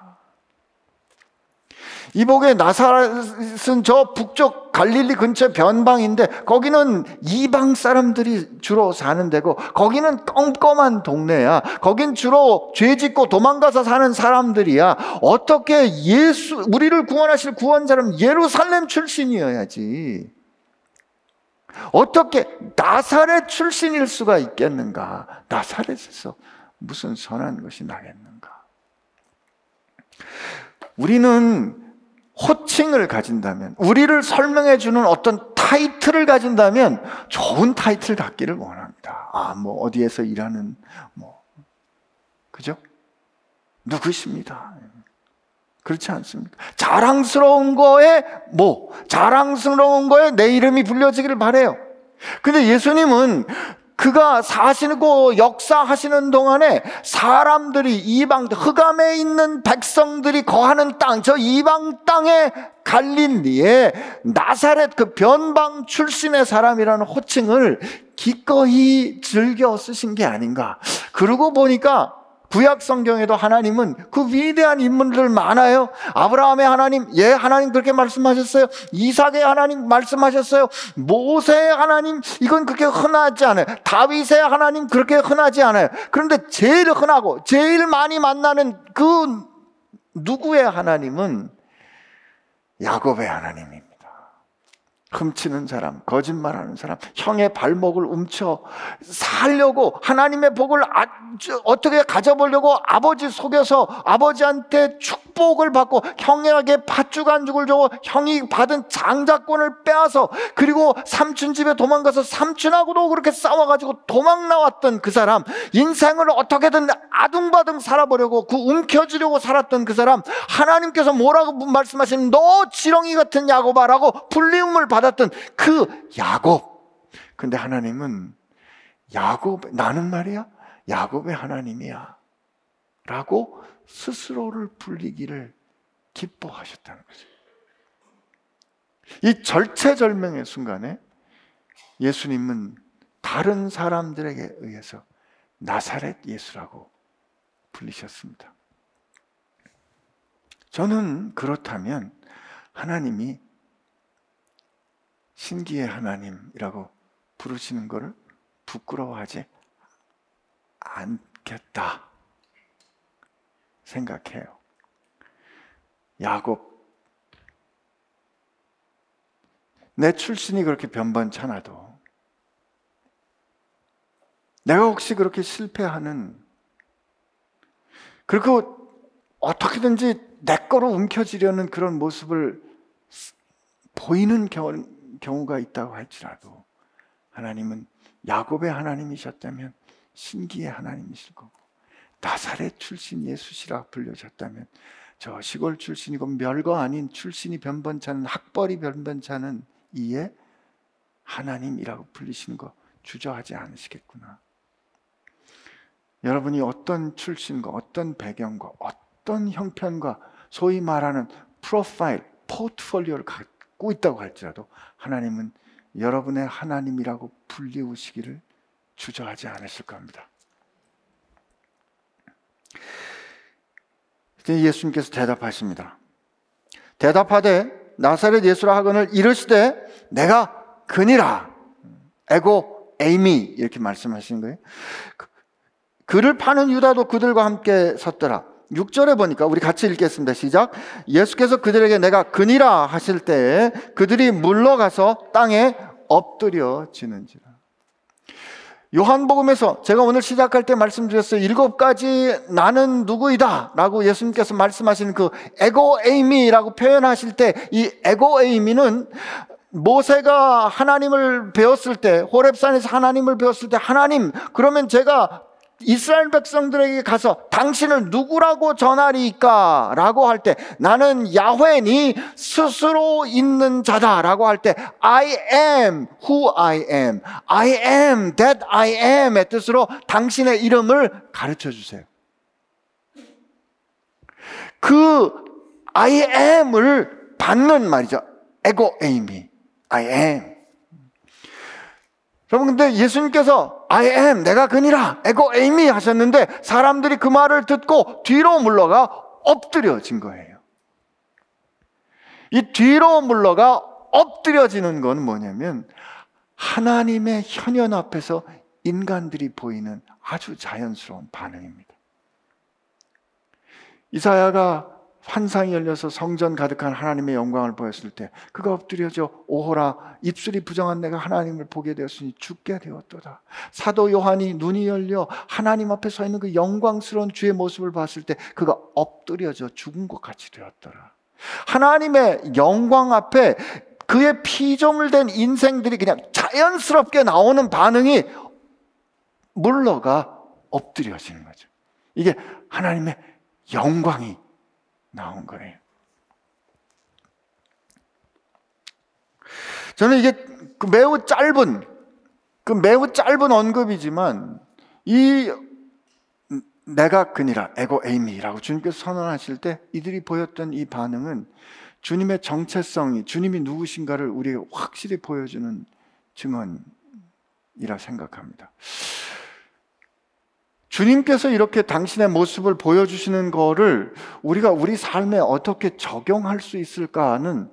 이복의 나사렛은 저 북쪽 갈릴리 근처 변방인데 거기는 이방 사람들이 주로 사는 데고 거기는 껌껌한 동네야. 거긴 주로 죄 짓고 도망가서 사는 사람들이야. 어떻게 예수 우리를 구원하실 구원자는 예루살렘 출신이어야지. 어떻게 나사렛 출신일 수가 있겠는가? 나사렛에서 무슨 선한 것이 나겠는가? 우리는 호칭을 가진다면, 우리를 설명해 주는 어떤 타이틀을 가진다면 좋은 타이틀 갖기를 원합니다. 아, 뭐, 어디에서 일하는, 뭐, 그죠? 누구십니다. 그렇지 않습니까? 자랑스러운 거에 뭐, 자랑스러운 거에 내 이름이 불려지기를 바래요. 근데 예수님은 그가 사시고 역사하시는 동안에 사람들이 이방 흑암에 있는 백성들이 거하는 땅, 저 이방 땅의 갈릴리에 나사렛 그 변방 출신의 사람이라는 호칭을 기꺼이 즐겨 쓰신 게 아닌가. 그러고 보니까 구약 성경에도 하나님은 그 위대한 인물들 많아요. 아브라함의 하나님, 예, 하나님 그렇게 말씀하셨어요. 이삭의 하나님 말씀하셨어요. 모세의 하나님, 이건 그렇게 흔하지 않아요. 다윗의 하나님 그렇게 흔하지 않아요. 그런데 제일 흔하고 제일 많이 만나는 그 누구의 하나님은 야곱의 하나님입니다. 훔치는 사람, 거짓말하는 사람, 형의 발목을 움쳐 살려고 하나님의 복을 아, 어떻게 가져보려고 아버지 속여서 아버지한테 축복을 받고 형에게 팥죽 안죽을 주고 형이 받은 장자권을 빼앗아 그리고 삼촌 집에 도망가서 삼촌하고도 그렇게 싸워가지고 도망 나왔던 그 사람 인생을 어떻게든 아둥바둥 살아보려고 그 움켜쥐려고 살았던 그 사람 하나님께서 뭐라고 말씀하시면 너 지렁이 같은 야곱아라고 불리움을 받 받았던 그 야곱. 근데 하나님은 야곱, 나는 말이야? 야곱의 하나님이야. 라고 스스로를 불리기를 기뻐하셨다는 거죠. 이 절체절명의 순간에 예수님은 다른 사람들에게 의해서 나사렛 예수라고 불리셨습니다. 저는 그렇다면 하나님이 신기의 하나님이라고 부르시는 것을 부끄러워하지 않겠다 생각해요. 야곱 내 출신이 그렇게 변변찮아도 내가 혹시 그렇게 실패하는 그리고 어떻게든지 내 거로 움켜쥐려는 그런 모습을 보이는 경 우가 있다고 할지라도 하나님은 야곱의 하나님이셨다면 신기의 하나님이실 거고 나사렛 출신 예수시라 불려졌다면 저 시골 출신이고 멸거 아닌 출신이 변변찮은 학벌이 변변찮은 이에 하나님이라고 불리시는 거 주저하지 않으시겠구나. 여러분이 어떤 출신과 어떤 배경과 어떤 형편과 소위 말하는 프로파일, 포트폴리오를 갖고 있다고 할지라도 하나님은 여러분의 하나님이라고 불리우시기를 주저하지 않으실 겁니다. 예수님께서 대답하십니다. 대답하되 나사렛 예수라 하거늘 이르시되 내가 그니라 에고 에이미 이렇게 말씀하시는 거예요. 그, 그를 파는 유다도 그들과 함께 섰더라. 6절에 보니까 우리 같이 읽겠습니다. 시작. 예수께서 그들에게 내가 그니라 하실 때 그들이 물러가서 땅에 엎드려지는지라. 요한복음에서 제가 오늘 시작할 때 말씀드렸어요. 일곱 가지 나는 누구이다 라고 예수님께서 말씀하신 그 에고 에이미라고 표현하실 때 이 에고 에이미는 모세가 하나님을 배웠을 때 호렙산에서 하나님을 배웠을 때 하나님 그러면 제가 이스라엘 백성들에게 가서 당신을 누구라고 전하리까? 라고 할 때 나는 야훼니 스스로 있는 자다 라고 할 때 I am who I am. I am that I am의 뜻으로 당신의 이름을 가르쳐 주세요. 그 I am을 받는 말이죠. 에고 에이미. I am. 여러분 근데 예수님께서 I am 내가 그니라 에고 에이미 하셨는데 사람들이 그 말을 듣고 뒤로 물러가 엎드려진 거예요. 이 뒤로 물러가 엎드려지는 건 뭐냐면 하나님의 현현 앞에서 인간들이 보이는 아주 자연스러운 반응입니다. 이사야가 환상이 열려서 성전 가득한 하나님의 영광을 보였을 때 그가 엎드려져 오호라 입술이 부정한 내가 하나님을 보게 되었으니 죽게 되었도다. 사도 요한이 눈이 열려 하나님 앞에 서 있는 그 영광스러운 주의 모습을 봤을 때 그가 엎드려져 죽은 것 같이 되었더라. 하나님의 영광 앞에 그의 피조물 된 인생들이 그냥 자연스럽게 나오는 반응이 물러가 엎드려지는 거죠. 이게 하나님의 영광이 나온 거예요. 저는 이게 그 매우 짧은, 그 매우 짧은 언급이지만, 이 내가 그니라, 에고 에이미라고 주님께서 선언하실 때 이들이 보였던 이 반응은 주님의 정체성이, 주님이 누구신가를 우리에게 확실히 보여주는 증언이라 생각합니다. 주님께서 이렇게 당신의 모습을 보여주시는 거를 우리가 우리 삶에 어떻게 적용할 수 있을까는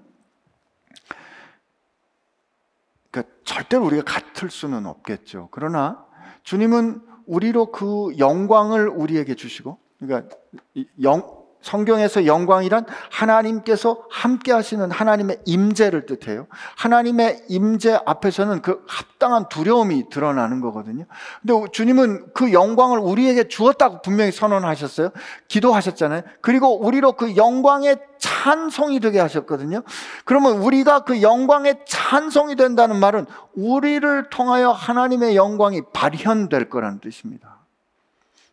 그러니까 절대로 우리가 같을 수는 없겠죠. 그러나 주님은 우리로 그 영광을 우리에게 주시고, 그러니까 영, 성경에서 영광이란 하나님께서 함께 하시는 하나님의 임재를 뜻해요. 하나님의 임재 앞에서는 그 합당한 두려움이 드러나는 거거든요. 근데 주님은 그 영광을 우리에게 주었다고 분명히 선언하셨어요. 기도하셨잖아요. 그리고 우리로 그 영광의 찬송이 되게 하셨거든요. 그러면 우리가 그 영광의 찬송이 된다는 말은 우리를 통하여 하나님의 영광이 발현될 거라는 뜻입니다.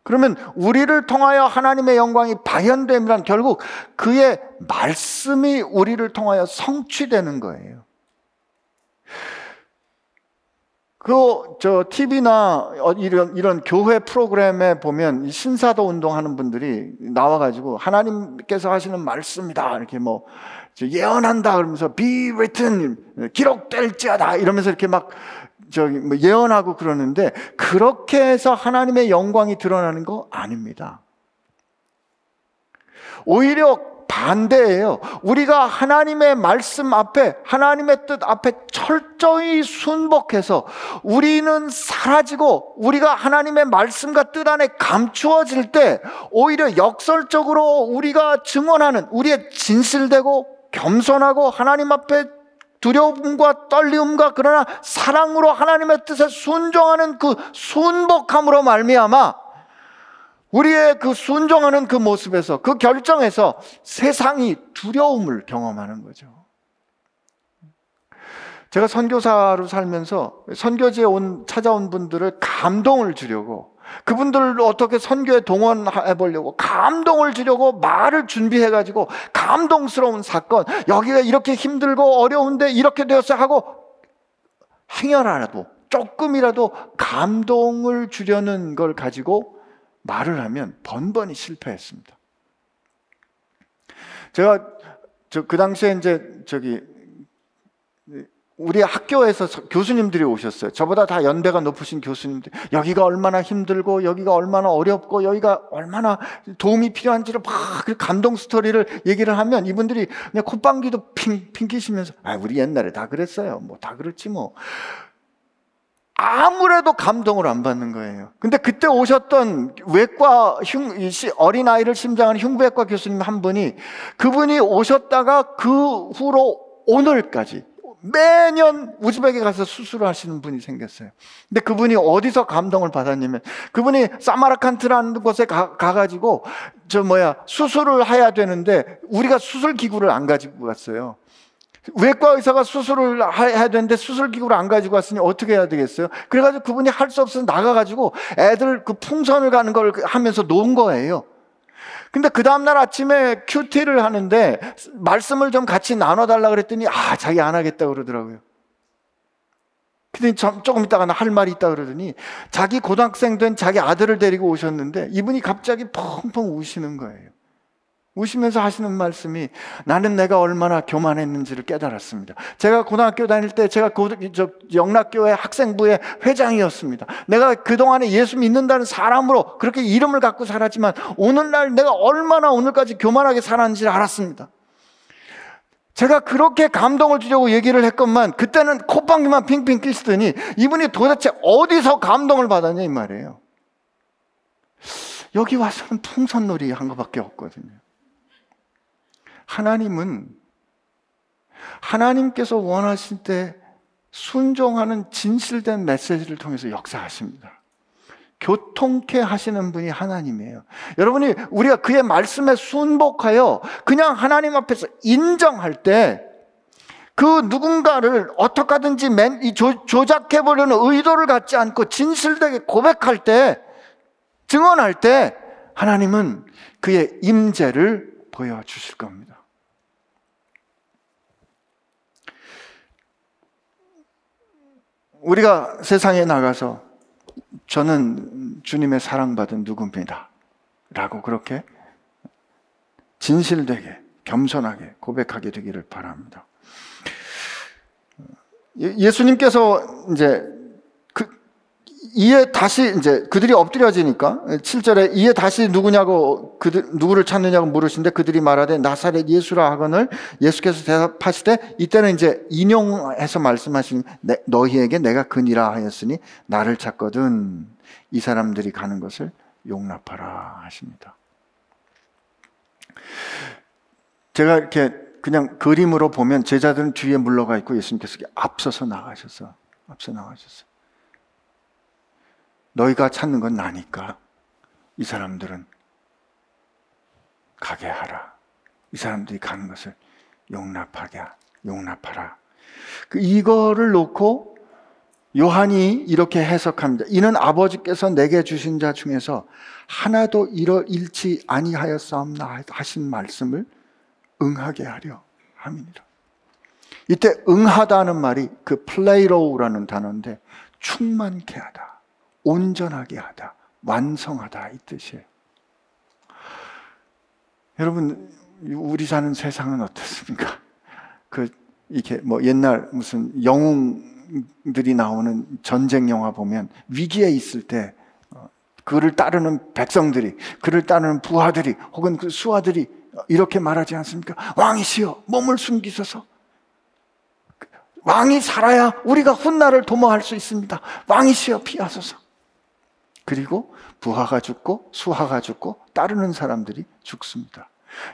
그러면 우리를 통하여 하나님의 영광이 발현됨이란 결국 그의 말씀이 우리를 통하여 성취되는 거예요. 그, 저, TV나 어, 이런, 이런 교회 프로그램에 보면 신사도 운동하는 분들이 나와가지고 하나님께서 하시는 말씀이다. 이렇게 뭐, 예언한다. 그러면서 be written, 기록될지어다. 이러면서 이렇게 막 저기 뭐 예언하고 그러는데 그렇게 해서 하나님의 영광이 드러나는 거 아닙니다. 오히려 반대예요. 우리가 하나님의 말씀 앞에, 하나님의 뜻 앞에 철저히 순복해서 우리는 사라지고 우리가 하나님의 말씀과 뜻 안에 감추어질 때 오히려 역설적으로 우리가 증언하는 우리의 진실되고 겸손하고 하나님 앞에 두려움과 떨림과 그러나 사랑으로 하나님의 뜻에 순종하는 그 순복함으로 말미암아 우리의 그 순종하는 그 모습에서 그 결정에서 세상이 두려움을 경험하는 거죠. 제가 선교사로 살면서 선교지에 온 찾아온 분들을 감동을 주려고 그분들을 어떻게 선교에 동원해 보려고 감동을 주려고 말을 준비해 가지고 감동스러운 사건 여기가 이렇게 힘들고 어려운데 이렇게 되었어 하고 행여라도 조금이라도 감동을 주려는 걸 가지고 말을 하면 번번이 실패했습니다. 제가 저 그 당시에 이제 저기 우리 학교에서 교수님들이 오셨어요. 저보다 다 연배가 높으신 교수님들. 여기가 얼마나 힘들고, 여기가 얼마나 어렵고, 여기가 얼마나 도움이 필요한지를 막 감동 스토리를 얘기를 하면 이분들이 그냥 콧방귀도 핑, 핑키시면서, 아, 우리 옛날에 다 그랬어요. 뭐 다 그렇지 뭐. 아무래도 감동을 안 받는 거예요. 근데 그때 오셨던 외과 흉, 어린아이를 심장하는 흉부외과 교수님 한 분이 그분이 오셨다가 그 후로 오늘까지 매년 우즈벡에 가서 수술을 하시는 분이 생겼어요. 근데 그분이 어디서 감동을 받았냐면 그분이 사마라칸트라는 곳에 가, 가가지고 저 뭐야 수술을 해야 되는데 우리가 수술 기구를 안 가지고 갔어요. 외과 의사가 수술을 해야 되는데 수술 기구를 안 가지고 왔으니 어떻게 해야 되겠어요? 그래가지고 그분이 할 수 없어서 나가가지고 애들 그 풍선을 가는 걸 하면서 놓은 거예요. 근데 그 다음날 아침에 큐티를 하는데 말씀을 좀 같이 나눠달라 그랬더니 아, 자기 안 하겠다 그러더라고요. 근데 조금 있다가 할 말이 있다 그러더니 자기 고등학생 된 자기 아들을 데리고 오셨는데 이분이 갑자기 펑펑 우시는 거예요. 우시면서 하시는 말씀이 나는 내가 얼마나 교만했는지를 깨달았습니다. 제가 고등학교 다닐 때 제가 저 영락교회 학생부의 회장이었습니다. 내가 그동안에 예수 믿는다는 사람으로 그렇게 이름을 갖고 살았지만 오늘날 내가 얼마나 오늘까지 교만하게 살았는지 알았습니다. 제가 그렇게 감동을 주려고 얘기를 했건만 그때는 콧방귀만 핑핑 끼시더니 이분이 도대체 어디서 감동을 받았냐 이 말이에요. 여기 와서는 풍선놀이 한 것밖에 없거든요. 하나님은 하나님께서 원하실 때 순종하는 진실된 메시지를 통해서 역사하십니다. 교통케 하시는 분이 하나님이에요. 여러분이 우리가 그의 말씀에 순복하여 그냥 하나님 앞에서 인정할 때 그 누군가를 어떻게 하든지 조작해 보려는 의도를 갖지 않고 진실되게 고백할 때, 증언할 때 하나님은 그의 임재를 보여 주실 겁니다. 우리가 세상에 나가서 저는 주님의 사랑받은 누구입니다. 라고 그렇게 진실되게 겸손하게 고백하게 되기를 바랍니다. 예, 예수님께서 이제 이에 다시 이제 그들이 엎드려지니까 7절에 이에 다시 누구냐고 그들 누구를 찾느냐고 물으신데 그들이 말하되 나사렛 예수라 하거늘 예수께서 대답하시되 이때는 이제 인용해서 말씀하신 너희에게 내가 그니라 하였으니 나를 찾거든 이 사람들이 가는 것을 용납하라 하십니다. 제가 이렇게 그냥 그림으로 보면 제자들은 뒤에 물러가 있고 예수님께서 앞서서 나가셔서 앞서 나가셨어요. 너희가 찾는 건 나니까 이 사람들은 가게 하라. 이 사람들이 가는 것을 용납하게 용납하라. 그 이거를 놓고 요한이 이렇게 해석합니다. 이는 아버지께서 내게 주신 자 중에서 하나도 잃어 잃지 아니하였사옵나 하신 말씀을 응하게 하려 함이니라. 이때 응하다는 말이 그 πληρόω라는 단어인데 충만케 하다. 온전하게 하다, 완성하다 이 뜻이에요. 여러분, 우리 사는 세상은 어떻습니까? [LAUGHS] 그 이렇게 뭐 옛날 무슨 영웅들이 나오는 전쟁 영화 보면 위기에 있을 때 어, 그를 따르는 백성들이, 그를 따르는 부하들이 혹은 그 수하들이 이렇게 말하지 않습니까? 왕이시여 몸을 숨기소서. 왕이 살아야 우리가 훗날을 도모할 수 있습니다. 왕이시여 피하소서. 그리고 부하가 죽고 수하가 죽고 따르는 사람들이 죽습니다.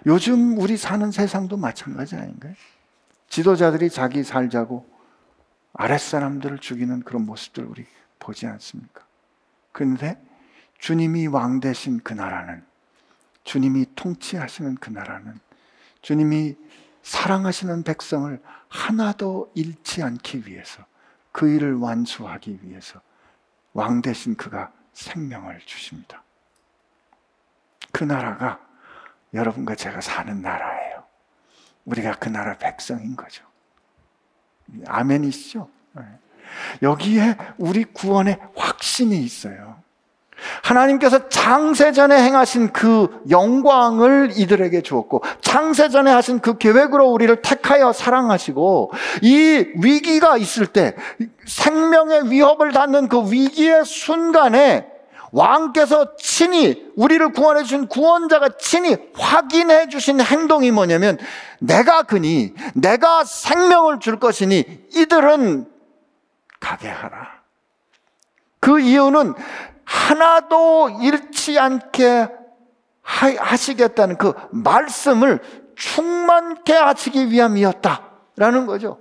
요즘 우리 사는 세상도 마찬가지 아닌가요? 지도자들이 자기 살자고 아랫사람들을 죽이는 그런 모습들 우리 보지 않습니까? 그런데 주님이 왕 되신 그 나라는 주님이 통치하시는 그 나라는 주님이 사랑하시는 백성을 하나도 잃지 않기 위해서 그 일을 완수하기 위해서 왕 되신 그가 생명을 주십니다. 그 나라가 여러분과 제가 사는 나라예요. 우리가 그 나라 백성인 거죠. 아멘이시죠? 네. 여기에 우리 구원의 확신이 있어요. 하나님께서 창세전에 행하신 그 영광을 이들에게 주었고, 창세전에 하신 그 계획으로 우리를 택하여 사랑하시고, 이 위기가 있을 때, 생명의 위협을 닿는 그 위기의 순간에, 왕께서 친히 우리를 구원해 주신 구원자가 친히 확인해 주신 행동이 뭐냐면 내가 그니 내가 생명을 줄 것이니 이들은 가게 하라. 그 이유는 하나도 잃지 않게 하시겠다는 그 말씀을 충만케 하시기 위함이었다라는 거죠.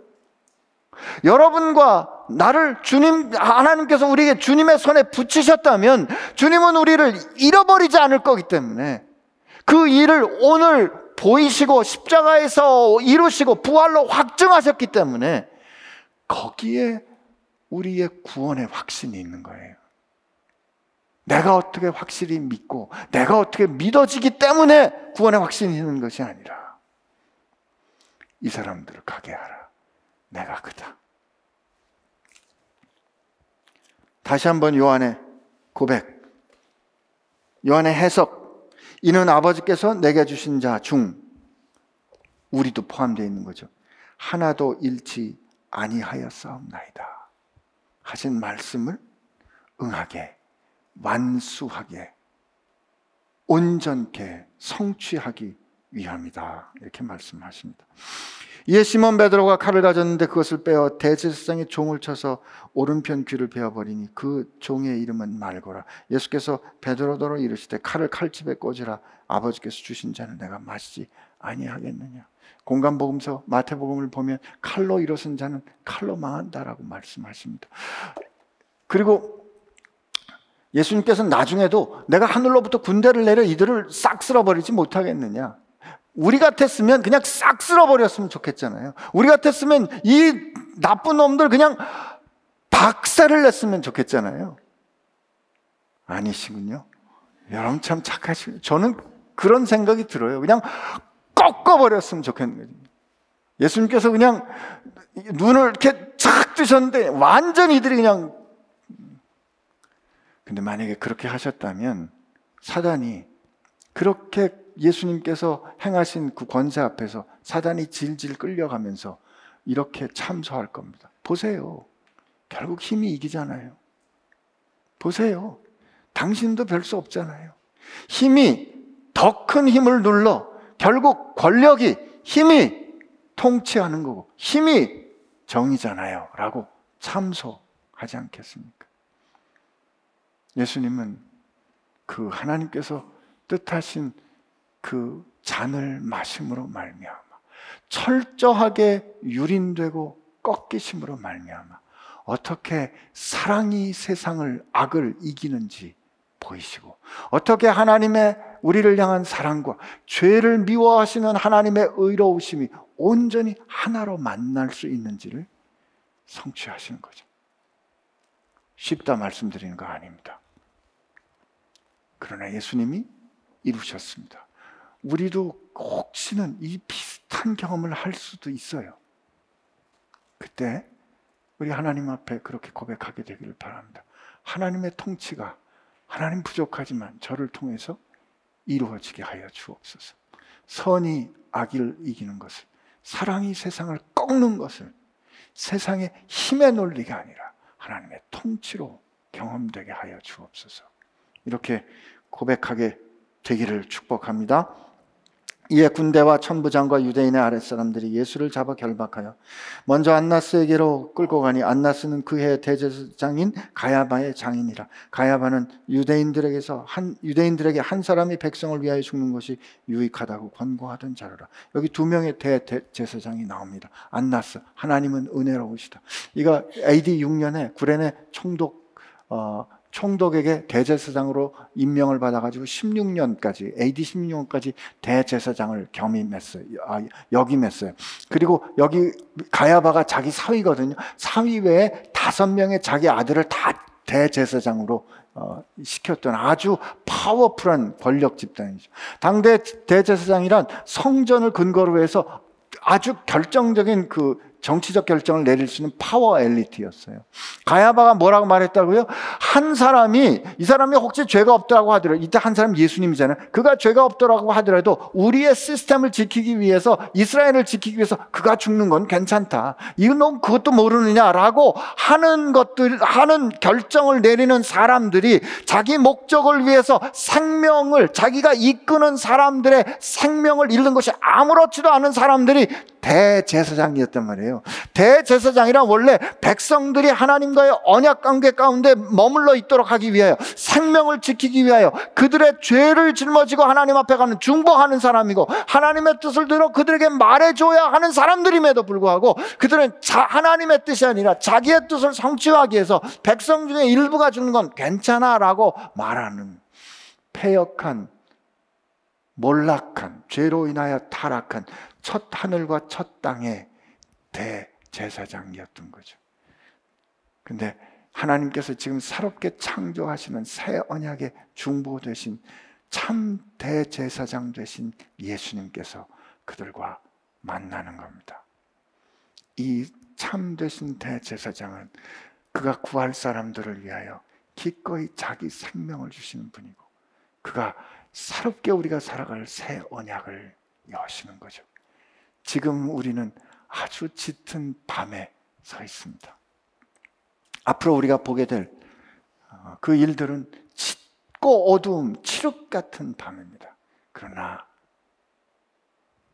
여러분과 나를 주님, 하나님께서 우리에게 주님의 손에 붙이셨다면 주님은 우리를 잃어버리지 않을 거기 때문에 그 일을 오늘 보이시고 십자가에서 이루시고 부활로 확증하셨기 때문에 거기에 우리의 구원의 확신이 있는 거예요. 내가 어떻게 확실히 믿고 내가 어떻게 믿어지기 때문에 구원의 확신이 있는 것이 아니라 이 사람들을 가게 하라. 내가 그다. 다시 한번 요한의 고백, 요한의 해석. 이는 아버지께서 내게 주신 자 중 우리도 포함되어 있는 거죠. 하나도 잃지 아니하였사옵나이다. 하신 말씀을 응하게 완수하게 온전케 성취하기 위함이다. 이렇게 말씀하십니다. 이에 시몬 베드로가 칼을 가졌는데 그것을 빼어 대제사장의 종을 쳐서 오른편 귀를 베어버리니 그 종의 이름은 말고라. 예수께서 베드로더러 이르시되 칼을 칼집에 꽂으라. 아버지께서 주신 자는 내가 마시지 아니하겠느냐. 공간복음서 마태복음을 보면 칼로 일어선 자는 칼로 망한다라고 말씀하십니다. 그리고 예수님께서는 나중에도 내가 하늘로부터 군대를 내려 이들을 싹 쓸어버리지 못하겠느냐. 우리 같았으면 그냥 싹 쓸어버렸으면 좋겠잖아요. 우리 같았으면 이 나쁜 놈들 그냥 박살을 냈으면 좋겠잖아요. 아니시군요. 여러분 참 착하시. 저는 그런 생각이 들어요. 그냥 꺾어버렸으면 좋겠는 거죠. 예수님께서 그냥 눈을 이렇게 착 뜨셨는데 완전히 이들이 그냥 근데 만약에 그렇게 하셨다면 사단이 그렇게 예수님께서 행하신 그 권세 앞에서 사단이 질질 끌려가면서 이렇게 참소할 겁니다. 보세요. 결국 힘이 이기잖아요. 보세요. 당신도 별 수 없잖아요. 힘이 더 큰 힘을 눌러 결국 권력이 힘이 통치하는 거고 힘이 정이잖아요. 라고 참소하지 않겠습니까? 예수님은 그 하나님께서 뜻하신 그 잔을 마심으로 말미암아 철저하게 유린되고 꺾이심으로 말미암아 어떻게 사랑이 세상을 악을 이기는지 보이시고 어떻게 하나님의 우리를 향한 사랑과 죄를 미워하시는 하나님의 의로우심이 온전히 하나로 만날 수 있는지를 성취하시는 거죠. 쉽다 말씀드리는 거 아닙니다. 그러나 예수님이 이루셨습니다. 우리도 혹시는 이 비슷한 경험을 할 수도 있어요. 그때 우리 하나님 앞에 그렇게 고백하게 되기를 바랍니다. 하나님의 통치가 하나님 부족하지만 저를 통해서 이루어지게 하여 주옵소서. 선이 악을 이기는 것을, 사랑이 세상을 꺾는 것을 세상의 힘의 논리가 아니라 하나님의 통치로 경험되게 하여 주옵소서. 이렇게 고백하게 되기를 축복합니다. 이에 군대와 천부장과 유대인의 아랫사람들이 예수를 잡아 결박하여 먼저 안나스에게로 끌고 가니 안나스는 그해 대제사장인 가야바의 장인이라. 가야바는 유대인들에게서 한 유대인들에게 한 사람이 백성을 위하여 죽는 것이 유익하다고 권고하던 자로라. 여기 두 명의 대제사장이 나옵니다. 안나스 하나님은 은혜로우시다. 이거 AD 6년에 구레네 총독 어, 총독에게 대제사장으로 임명을 받아가지고 16년까지 AD 16년까지 대제사장을 겸임했어요. 아, 역임했어요. 그리고 여기 가야바가 자기 사위거든요. 사위 외에 다섯 명의 자기 아들을 다 대제사장으로 어, 시켰던 아주 파워풀한 권력 집단이죠. 당대 대제사장이란 성전을 근거로 해서 아주 결정적인 그 정치적 결정을 내릴 수 있는 파워 엘리트였어요. 가야바가 뭐라고 말했다고요? 한 사람이 이 사람이 혹시 죄가 없다고 하더라도 이때 한 사람 예수님이잖아요. 그가 죄가 없더라고 하더라도 우리의 시스템을 지키기 위해서 이스라엘을 지키기 위해서 그가 죽는 건 괜찮다. 이건 너 그것도 모르느냐라고 하는 것들 하는 결정을 내리는 사람들이 자기 목적을 위해서 생명을 자기가 이끄는 사람들의 생명을 잃는 것이 아무렇지도 않은 사람들이 대제사장이었단 말이에요. 대제사장이란 원래 백성들이 하나님과의 언약 관계 가운데 머물러 있도록 하기 위하여 생명을 지키기 위하여 그들의 죄를 짊어지고 하나님 앞에 가는 중보하는 사람이고 하나님의 뜻을 들어 그들에게 말해줘야 하는 사람들임에도 불구하고 그들은 자, 하나님의 뜻이 아니라 자기의 뜻을 성취하기 위해서 백성 중에 일부가 죽는 건 괜찮아 라고 말하는 폐역한 몰락한 죄로 인하여 타락한 첫 하늘과 첫 땅의 대제사장이었던 거죠. 근데 하나님께서 지금 새롭게 창조하시는 새 언약의 중보 되신 참 대제사장 되신 예수님께서 그들과 만나는 겁니다. 이 참 되신 대제사장은 그가 구할 사람들을 위하여 기꺼이 자기 생명을 주시는 분이고 그가 새롭게 우리가 살아갈 새 언약을 여시는 거죠. 지금 우리는 아주 짙은 밤에 서 있습니다. 앞으로 우리가 보게 될 그 일들은 짙고 어두움, 칠흑 같은 밤입니다. 그러나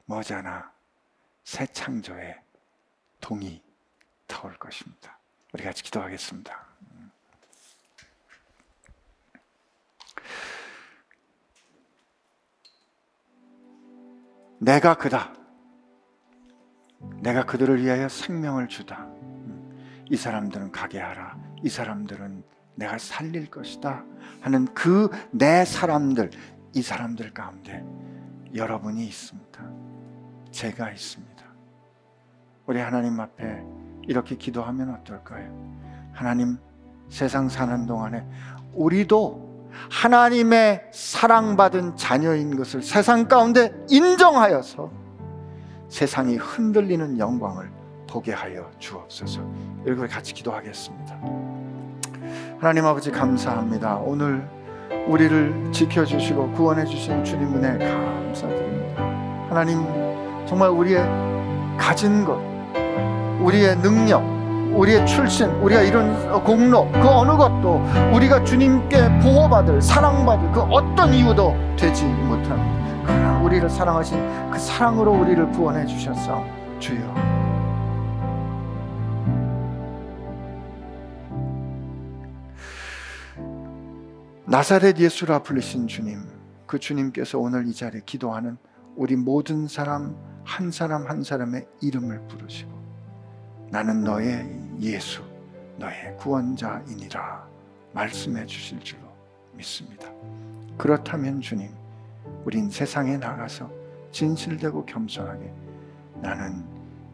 머지않아 새 창조의 동이 타올 것입니다. 우리 같이 기도하겠습니다. 내가 그다. 내가 그들을 위하여 생명을 주다. 이 사람들은 가게 하라. 이 사람들은 내가 살릴 것이다. 하는 그 내 사람들, 이 사람들 가운데 여러분이 있습니다. 제가 있습니다. 우리 하나님 앞에 이렇게 기도하면 어떨까요? 하나님, 세상 사는 동안에 우리도 하나님의 사랑받은 자녀인 것을 세상 가운데 인정하여서 세상이 흔들리는 영광을 보게 하여 주옵소서. 이렇게 같이 기도하겠습니다. 하나님 아버지 감사합니다. 오늘 우리를 지켜주시고 구원해 주신 주님 은혜 감사드립니다. 하나님 정말 우리의 가진 것, 우리의 능력, 우리의 출신, 우리가 이룬 공로, 그 어느 것도 우리가 주님께 보호받을, 사랑받을 그 어떤 이유도 되지 못합니다. 우리를 사랑하신 그 사랑으로 우리를 구원해 주셨사 주여. 나사렛 예수라 불리신 주님, 그 주님께서 오늘 이 자리에 기도하는 우리 모든 사람 한 사람 한 사람의 이름을 부르시고 나는 너의 예수, 너의 구원자이니라 말씀해 주실 줄로 믿습니다. 그렇다면 주님, 우린 세상에 나가서 진실되고 겸손하게 나는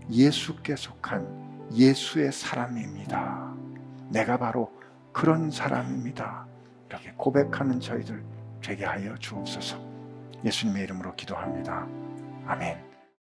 예수께 속한 예수의 사람입니다. 내가 바로 그런 사람입니다. 이렇게 고백하는 저희들 되게 하여 주옵소서. 예수님의 이름으로 기도합니다. 아멘.